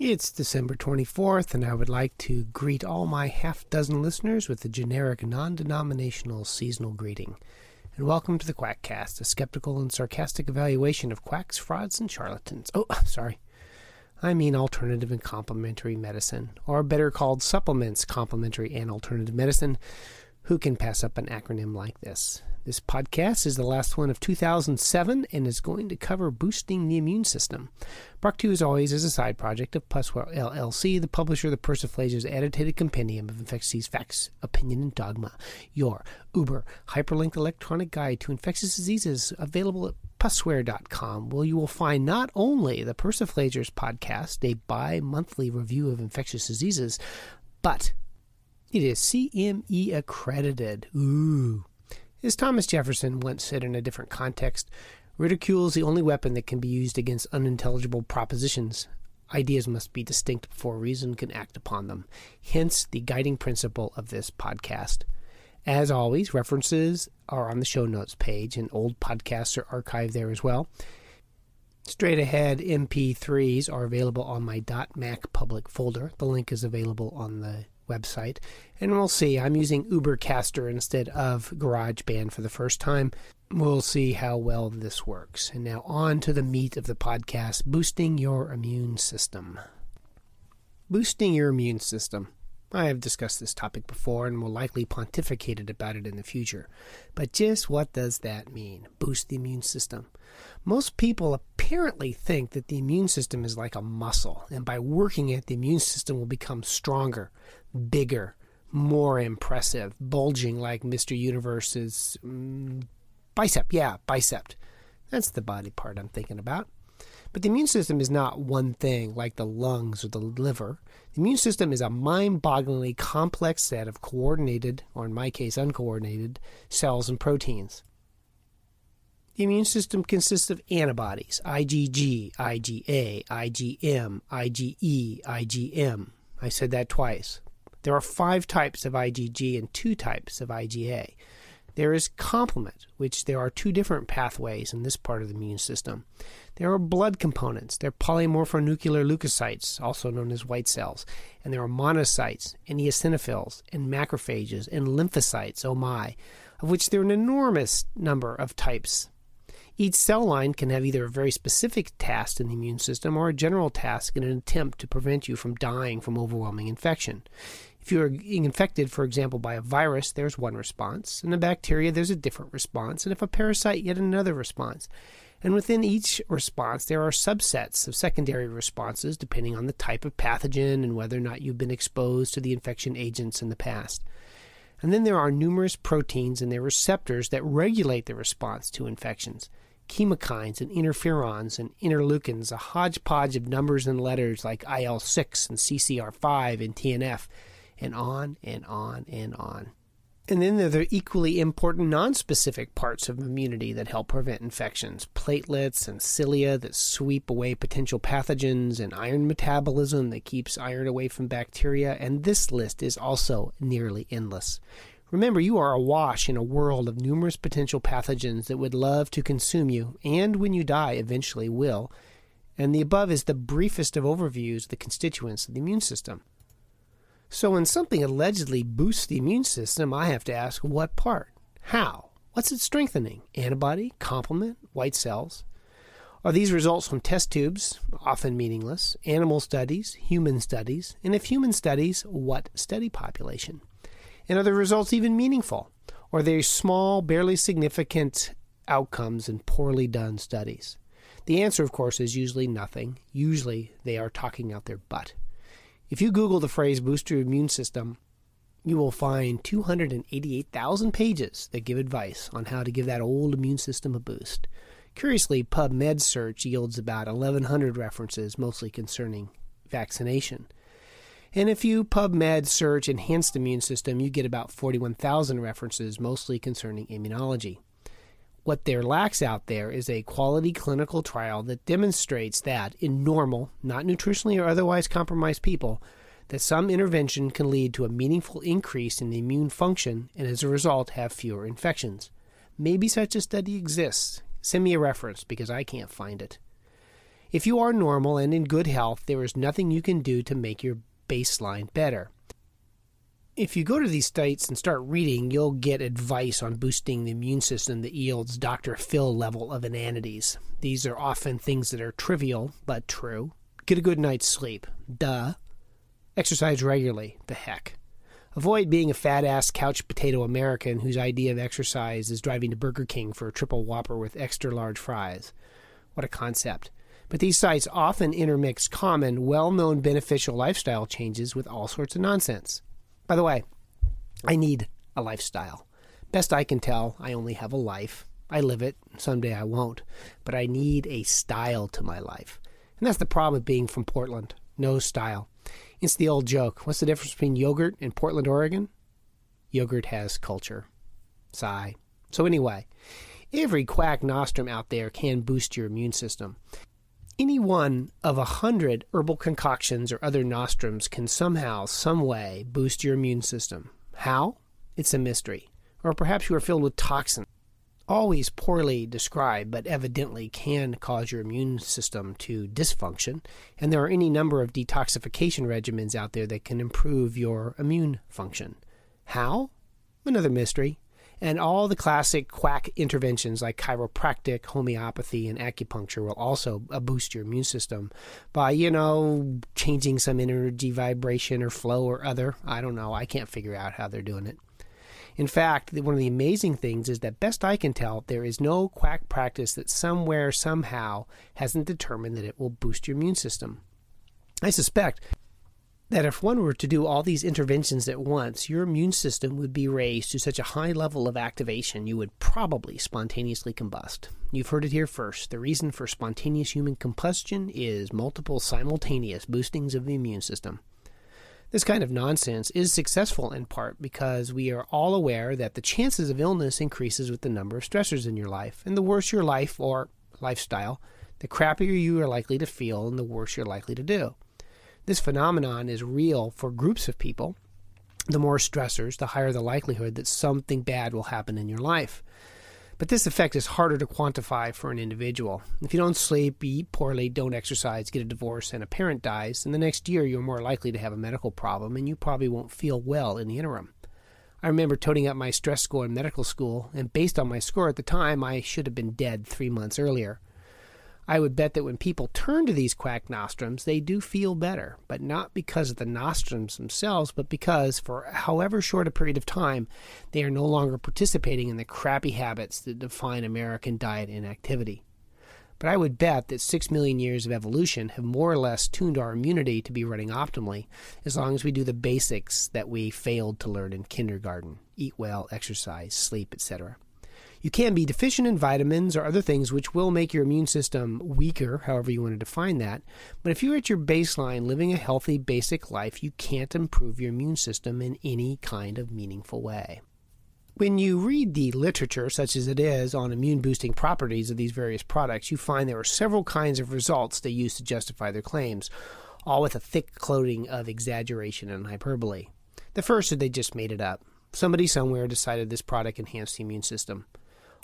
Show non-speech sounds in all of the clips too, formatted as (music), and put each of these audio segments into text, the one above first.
It's December 24th, and I would like to greet all my half dozen listeners with a generic non denominational seasonal greeting. And welcome to the Quackcast, a skeptical and sarcastic evaluation of quacks, frauds, and charlatans. Oh, I'm (laughs) sorry. I mean alternative and complementary medicine, or better called supplements, complementary, and alternative medicine. Who can pass up an acronym like this? This podcast is the last one of 2007 and is going to cover boosting the immune system. To you as always as a side project of PusWare LLC, the publisher of the Persiflager's annotated compendium of infectious facts, opinion, and dogma. Your Uber hyperlinked electronic guide to infectious diseases available at pusware.com, where you will find not only the Persiflagers podcast, a bi monthly review of infectious diseases, but it is CME accredited. Ooh. As Thomas Jefferson once said in a different context, ridicule is the only weapon that can be used against unintelligible propositions. Ideas must be distinct before reason can act upon them. Hence, the guiding principle of this podcast. As always, references are on the show notes page, and old podcasts are archived there as well. Straight ahead MP3s are available on my .mac public folder. The link is available on the website. And we'll see. I'm using Ubercaster instead of GarageBand for the first time. We'll see how well this works. And now on to the meat of the podcast boosting your immune system. Boosting your immune system. I have discussed this topic before and will likely pontificate about it in the future. But just what does that mean? Boost the immune system. Most people apparently think that the immune system is like a muscle, and by working it, the immune system will become stronger, bigger, more impressive, bulging like Mr. Universe's mm, bicep. Yeah, bicep. That's the body part I'm thinking about. But the immune system is not one thing like the lungs or the liver. The immune system is a mind bogglingly complex set of coordinated, or in my case, uncoordinated, cells and proteins. The immune system consists of antibodies IgG, IgA, IgM, IgE, IgM. I said that twice. There are five types of IgG and two types of IgA. There is complement, which there are two different pathways in this part of the immune system. There are blood components. They're polymorphonuclear leukocytes, also known as white cells. And there are monocytes, and eosinophils, and macrophages, and lymphocytes, oh my, of which there are an enormous number of types. Each cell line can have either a very specific task in the immune system or a general task in an attempt to prevent you from dying from overwhelming infection. If you are infected, for example, by a virus, there's one response. In a bacteria, there's a different response. And if a parasite, yet another response. And within each response, there are subsets of secondary responses depending on the type of pathogen and whether or not you've been exposed to the infection agents in the past. And then there are numerous proteins and their receptors that regulate the response to infections chemokines and interferons and interleukins, a hodgepodge of numbers and letters like IL 6 and CCR5 and TNF and on and on and on. And then there are the equally important non-specific parts of immunity that help prevent infections platelets and cilia that sweep away potential pathogens, and iron metabolism that keeps iron away from bacteria. And this list is also nearly endless. Remember, you are awash in a world of numerous potential pathogens that would love to consume you, and when you die, eventually will. And the above is the briefest of overviews of the constituents of the immune system. So when something allegedly boosts the immune system, I have to ask what part? How? What's it strengthening? Antibody? Complement? White cells? Are these results from test tubes, often meaningless, animal studies, human studies, and if human studies, what study population? And are the results even meaningful? Or are they small, barely significant outcomes in poorly done studies? The answer, of course, is usually nothing. Usually they are talking out their butt. If you Google the phrase boost your immune system, you will find 288,000 pages that give advice on how to give that old immune system a boost. Curiously, PubMed search yields about 1,100 references, mostly concerning vaccination. And if you PubMed search enhanced immune system, you get about 41,000 references, mostly concerning immunology. What there lacks out there is a quality clinical trial that demonstrates that in normal, not nutritionally or otherwise compromised people, that some intervention can lead to a meaningful increase in the immune function and as a result have fewer infections. Maybe such a study exists. Send me a reference because I can't find it. If you are normal and in good health, there is nothing you can do to make your baseline better. If you go to these sites and start reading, you'll get advice on boosting the immune system that yields Dr. Phil level of inanities. These are often things that are trivial but true. Get a good night's sleep. Duh. Exercise regularly. The heck. Avoid being a fat ass couch potato American whose idea of exercise is driving to Burger King for a triple whopper with extra large fries. What a concept. But these sites often intermix common, well known beneficial lifestyle changes with all sorts of nonsense. By the way, I need a lifestyle. Best I can tell, I only have a life. I live it. Someday I won't. But I need a style to my life. And that's the problem with being from Portland. No style. It's the old joke. What's the difference between yogurt and Portland, Oregon? Yogurt has culture. Sigh. So, anyway, every quack nostrum out there can boost your immune system any one of a hundred herbal concoctions or other nostrums can somehow, some way, boost your immune system. How? It's a mystery. Or perhaps you are filled with toxins. Always poorly described, but evidently can cause your immune system to dysfunction. And there are any number of detoxification regimens out there that can improve your immune function. How? Another mystery and all the classic quack interventions like chiropractic, homeopathy, and acupuncture will also uh, boost your immune system by, you know, changing some energy vibration or flow or other. I don't know. I can't figure out how they're doing it. In fact, one of the amazing things is that, best I can tell, there is no quack practice that somewhere, somehow, hasn't determined that it will boost your immune system. I suspect that if one were to do all these interventions at once, your immune system would be raised to such a high level of activation you would probably spontaneously combust. You've heard it here first. The reason for spontaneous human combustion is multiple simultaneous boostings of the immune system. This kind of nonsense is successful in part because we are all aware that the chances of illness increases with the number of stressors in your life, and the worse your life or lifestyle, the crappier you are likely to feel and the worse you're likely to do. This phenomenon is real for groups of people. The more stressors, the higher the likelihood that something bad will happen in your life. But this effect is harder to quantify for an individual. If you don't sleep, eat poorly, don't exercise, get a divorce, and a parent dies, in the next year you're more likely to have a medical problem and you probably won't feel well in the interim. I remember toting up my stress score in medical school, and based on my score at the time, I should have been dead three months earlier. I would bet that when people turn to these quack nostrums, they do feel better, but not because of the nostrums themselves, but because, for however short a period of time, they are no longer participating in the crappy habits that define American diet and activity. But I would bet that six million years of evolution have more or less tuned our immunity to be running optimally, as long as we do the basics that we failed to learn in kindergarten eat well, exercise, sleep, etc. You can be deficient in vitamins or other things which will make your immune system weaker, however you want to define that. But if you're at your baseline living a healthy, basic life, you can't improve your immune system in any kind of meaningful way. When you read the literature, such as it is, on immune boosting properties of these various products, you find there are several kinds of results they use to justify their claims, all with a thick coating of exaggeration and hyperbole. The first is they just made it up. Somebody somewhere decided this product enhanced the immune system.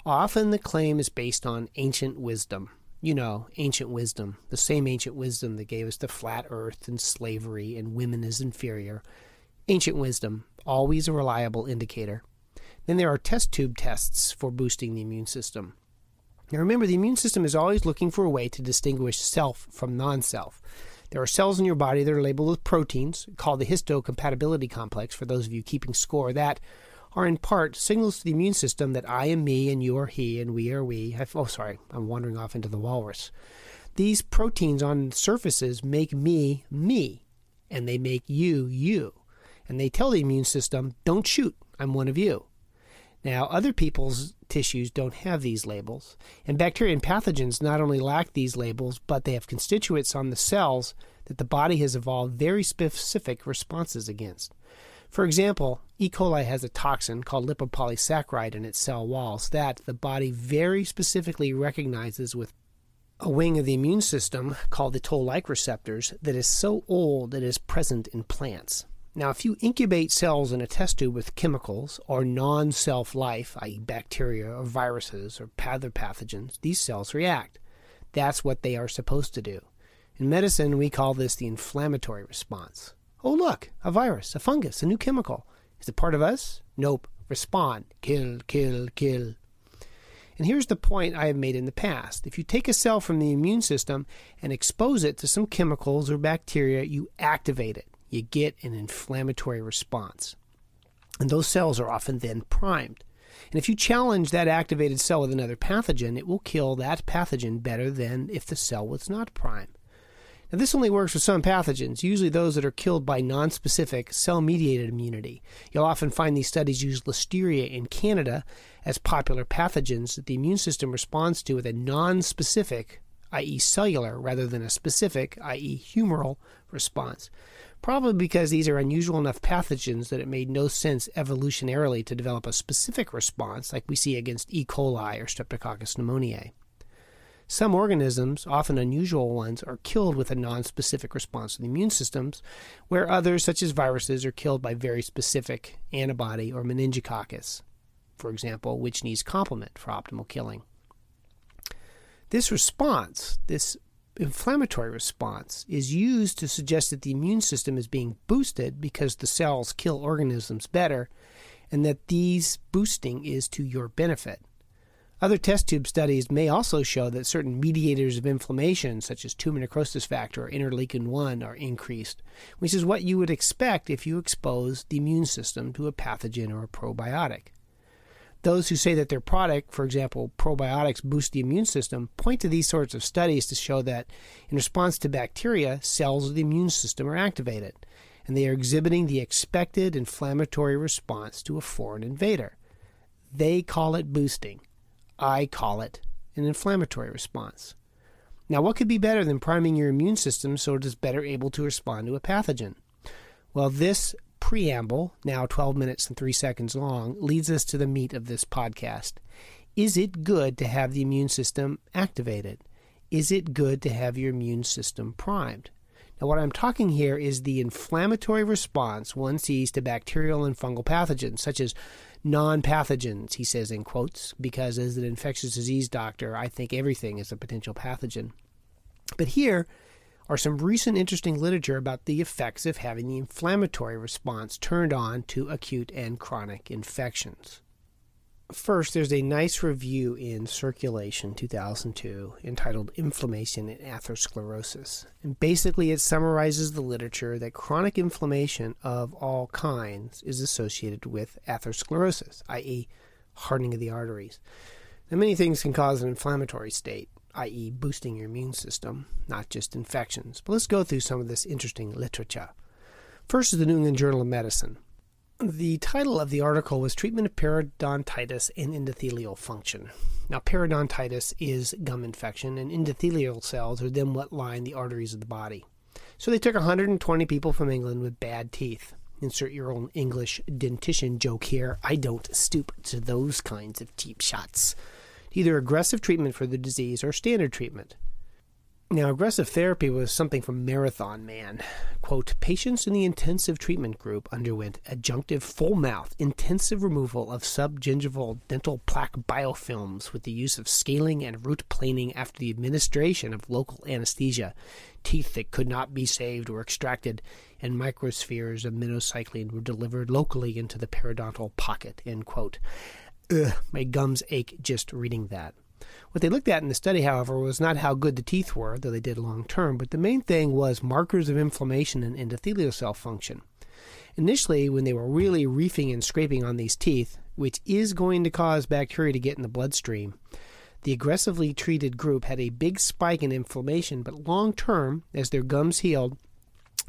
Often the claim is based on ancient wisdom. You know, ancient wisdom, the same ancient wisdom that gave us the flat earth and slavery and women as inferior. Ancient wisdom, always a reliable indicator. Then there are test tube tests for boosting the immune system. Now remember, the immune system is always looking for a way to distinguish self from non self. There are cells in your body that are labeled with proteins, called the histocompatibility complex, for those of you keeping score, that are in part signals to the immune system that I am me and you are he and we are we. I, oh, sorry, I'm wandering off into the walrus. These proteins on surfaces make me me, and they make you you. And they tell the immune system, don't shoot, I'm one of you. Now, other people's tissues don't have these labels, and bacteria and pathogens not only lack these labels, but they have constituents on the cells that the body has evolved very specific responses against. For example, E. coli has a toxin called lipopolysaccharide in its cell walls that the body very specifically recognizes with a wing of the immune system called the toll like receptors that is so old it is present in plants. Now, if you incubate cells in a test tube with chemicals or non self life, i.e., bacteria or viruses or other pathogens, these cells react. That's what they are supposed to do. In medicine, we call this the inflammatory response. Oh, look, a virus, a fungus, a new chemical. Is it part of us? Nope. Respond. Kill, kill, kill. And here's the point I have made in the past. If you take a cell from the immune system and expose it to some chemicals or bacteria, you activate it. You get an inflammatory response. And those cells are often then primed. And if you challenge that activated cell with another pathogen, it will kill that pathogen better than if the cell was not primed. Now, this only works with some pathogens, usually those that are killed by nonspecific cell mediated immunity. You'll often find these studies use Listeria in Candida as popular pathogens that the immune system responds to with a nonspecific, i.e., cellular, rather than a specific, i.e., humoral response. Probably because these are unusual enough pathogens that it made no sense evolutionarily to develop a specific response like we see against E. coli or Streptococcus pneumoniae. Some organisms, often unusual ones, are killed with a nonspecific response to the immune systems, where others, such as viruses, are killed by very specific antibody or meningococcus, for example, which needs complement for optimal killing. This response, this inflammatory response, is used to suggest that the immune system is being boosted because the cells kill organisms better, and that these boosting is to your benefit. Other test tube studies may also show that certain mediators of inflammation, such as tumor necrosis factor or interleukin 1, are increased, which is what you would expect if you expose the immune system to a pathogen or a probiotic. Those who say that their product, for example, probiotics, boost the immune system, point to these sorts of studies to show that in response to bacteria, cells of the immune system are activated, and they are exhibiting the expected inflammatory response to a foreign invader. They call it boosting. I call it an inflammatory response. Now, what could be better than priming your immune system so it is better able to respond to a pathogen? Well, this preamble, now 12 minutes and 3 seconds long, leads us to the meat of this podcast. Is it good to have the immune system activated? Is it good to have your immune system primed? Now, what I'm talking here is the inflammatory response one sees to bacterial and fungal pathogens, such as non pathogens, he says in quotes, because as an infectious disease doctor, I think everything is a potential pathogen. But here are some recent interesting literature about the effects of having the inflammatory response turned on to acute and chronic infections. First, there's a nice review in Circulation 2002 entitled Inflammation and Atherosclerosis. And basically, it summarizes the literature that chronic inflammation of all kinds is associated with atherosclerosis, i.e., hardening of the arteries. Now, many things can cause an inflammatory state, i.e., boosting your immune system, not just infections. But let's go through some of this interesting literature. First is the New England Journal of Medicine. The title of the article was Treatment of Periodontitis and Endothelial Function. Now, periodontitis is gum infection, and endothelial cells are then what line the arteries of the body. So they took 120 people from England with bad teeth. Insert your own English dentition joke here. I don't stoop to those kinds of cheap shots. Either aggressive treatment for the disease or standard treatment. Now, aggressive therapy was something from Marathon Man. Quote Patients in the intensive treatment group underwent adjunctive full mouth intensive removal of subgingival dental plaque biofilms with the use of scaling and root planing after the administration of local anesthesia. Teeth that could not be saved were extracted, and microspheres of minocycline were delivered locally into the periodontal pocket. End quote. Ugh, my gums ache just reading that. What they looked at in the study, however, was not how good the teeth were, though they did long term, but the main thing was markers of inflammation and endothelial cell function. Initially, when they were really reefing and scraping on these teeth, which is going to cause bacteria to get in the bloodstream, the aggressively treated group had a big spike in inflammation, but long term, as their gums healed,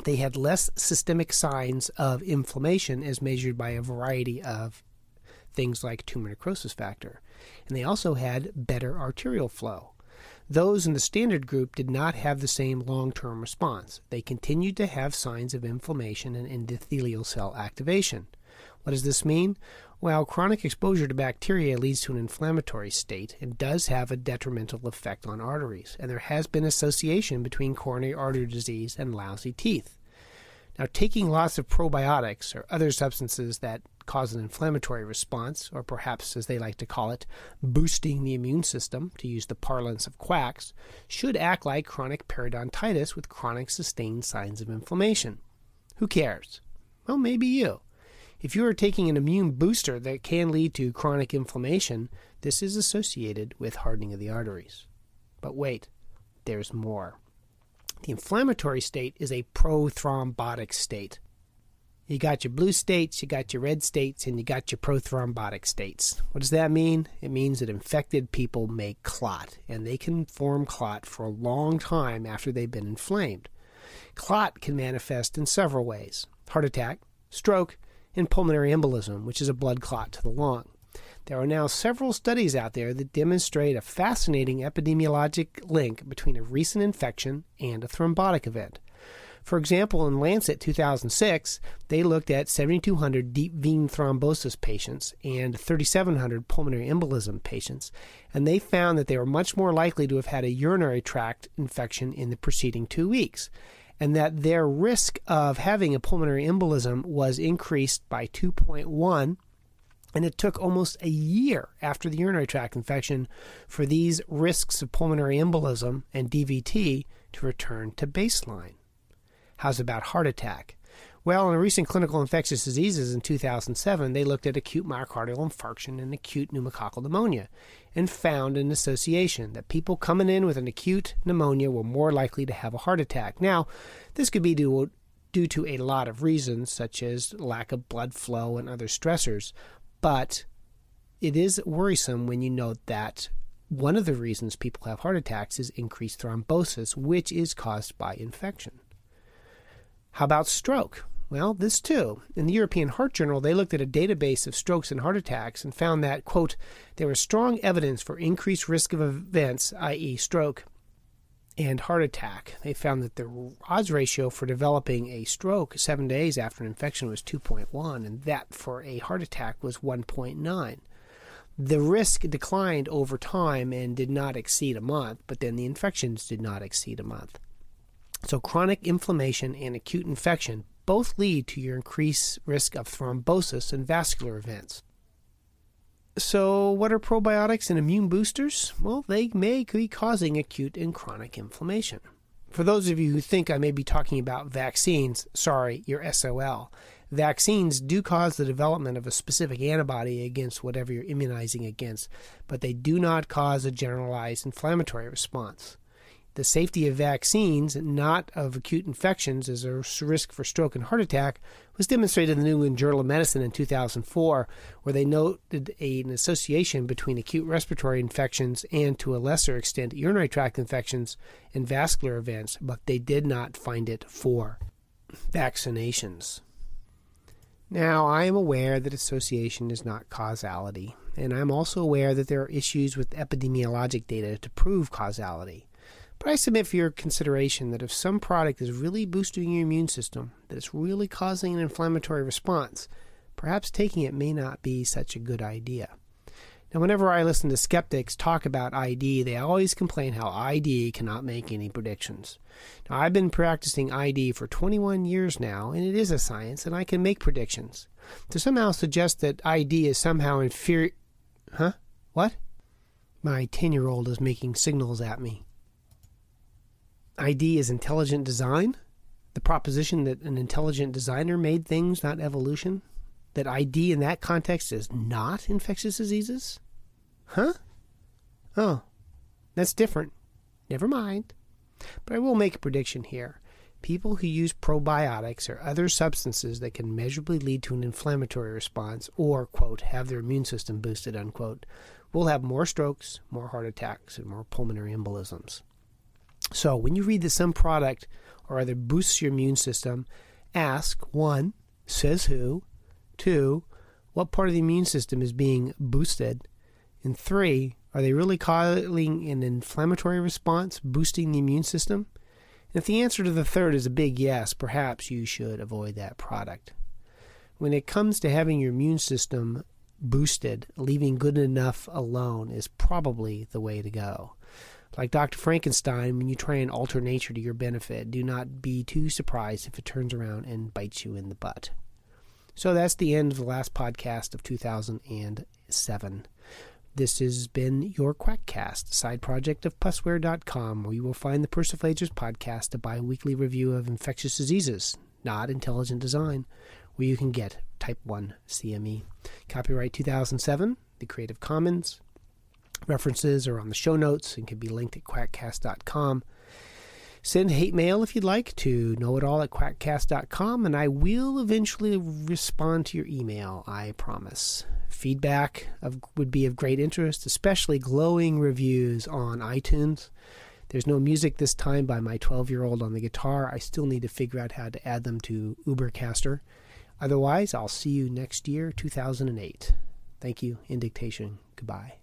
they had less systemic signs of inflammation as measured by a variety of things like tumor necrosis factor and they also had better arterial flow. Those in the standard group did not have the same long term response. They continued to have signs of inflammation and endothelial cell activation. What does this mean? Well, chronic exposure to bacteria leads to an inflammatory state and does have a detrimental effect on arteries, and there has been association between coronary artery disease and lousy teeth. Now, taking lots of probiotics or other substances that cause an inflammatory response, or perhaps as they like to call it, boosting the immune system, to use the parlance of quacks, should act like chronic periodontitis with chronic sustained signs of inflammation. Who cares? Well, maybe you. If you are taking an immune booster that can lead to chronic inflammation, this is associated with hardening of the arteries. But wait, there's more. The inflammatory state is a prothrombotic state. You got your blue states, you got your red states, and you got your prothrombotic states. What does that mean? It means that infected people make clot, and they can form clot for a long time after they've been inflamed. Clot can manifest in several ways heart attack, stroke, and pulmonary embolism, which is a blood clot to the lung. There are now several studies out there that demonstrate a fascinating epidemiologic link between a recent infection and a thrombotic event. For example, in Lancet 2006, they looked at 7,200 deep vein thrombosis patients and 3,700 pulmonary embolism patients, and they found that they were much more likely to have had a urinary tract infection in the preceding two weeks, and that their risk of having a pulmonary embolism was increased by 2.1 and it took almost a year after the urinary tract infection for these risks of pulmonary embolism and DVT to return to baseline. How's about heart attack? Well, in a recent clinical infectious diseases in 2007, they looked at acute myocardial infarction and acute pneumococcal pneumonia and found an association that people coming in with an acute pneumonia were more likely to have a heart attack. Now, this could be due, due to a lot of reasons, such as lack of blood flow and other stressors, but it is worrisome when you note that one of the reasons people have heart attacks is increased thrombosis, which is caused by infection. How about stroke? Well, this too. In the European Heart Journal, they looked at a database of strokes and heart attacks and found that, quote, there was strong evidence for increased risk of events, i.e., stroke and heart attack. They found that the odds ratio for developing a stroke seven days after an infection was 2.1, and that for a heart attack was 1.9. The risk declined over time and did not exceed a month, but then the infections did not exceed a month. So, chronic inflammation and acute infection both lead to your increased risk of thrombosis and vascular events. So, what are probiotics and immune boosters? Well, they may be causing acute and chronic inflammation. For those of you who think I may be talking about vaccines, sorry, you're SOL. Vaccines do cause the development of a specific antibody against whatever you're immunizing against, but they do not cause a generalized inflammatory response the safety of vaccines, not of acute infections, as a risk for stroke and heart attack, was demonstrated in the New England Journal of Medicine in 2004, where they noted an association between acute respiratory infections and, to a lesser extent, urinary tract infections and vascular events, but they did not find it for vaccinations. Now, I am aware that association is not causality, and I'm also aware that there are issues with epidemiologic data to prove causality. But I submit for your consideration that if some product is really boosting your immune system, that it's really causing an inflammatory response, perhaps taking it may not be such a good idea. Now, whenever I listen to skeptics talk about ID, they always complain how ID cannot make any predictions. Now, I've been practicing ID for 21 years now, and it is a science, and I can make predictions. To somehow suggest that ID is somehow inferior. Huh? What? My 10 year old is making signals at me. ID is intelligent design, the proposition that an intelligent designer made things, not evolution, that ID in that context is not infectious diseases? Huh? Oh, that's different. Never mind. But I will make a prediction here. People who use probiotics or other substances that can measurably lead to an inflammatory response or, quote, have their immune system boosted, unquote, will have more strokes, more heart attacks, and more pulmonary embolisms. So when you read that some product or other boosts your immune system, ask one, says who, two, what part of the immune system is being boosted, and three, are they really causing an inflammatory response, boosting the immune system? And if the answer to the third is a big yes, perhaps you should avoid that product. When it comes to having your immune system boosted, leaving good enough alone is probably the way to go. Like Dr. Frankenstein, when you try and alter nature to your benefit, do not be too surprised if it turns around and bites you in the butt. So that's the end of the last podcast of 2007. This has been your Quackcast, side project of pusware.com, where you will find the Persiflagers podcast, a bi weekly review of infectious diseases, not intelligent design, where you can get Type 1 CME. Copyright 2007, the Creative Commons. References are on the show notes and can be linked at quackcast.com. Send hate mail if you'd like to knowitall at quackcast.com, and I will eventually respond to your email, I promise. Feedback of, would be of great interest, especially glowing reviews on iTunes. There's no music this time by my 12 year old on the guitar. I still need to figure out how to add them to Ubercaster. Otherwise, I'll see you next year, 2008. Thank you. In dictation. Goodbye.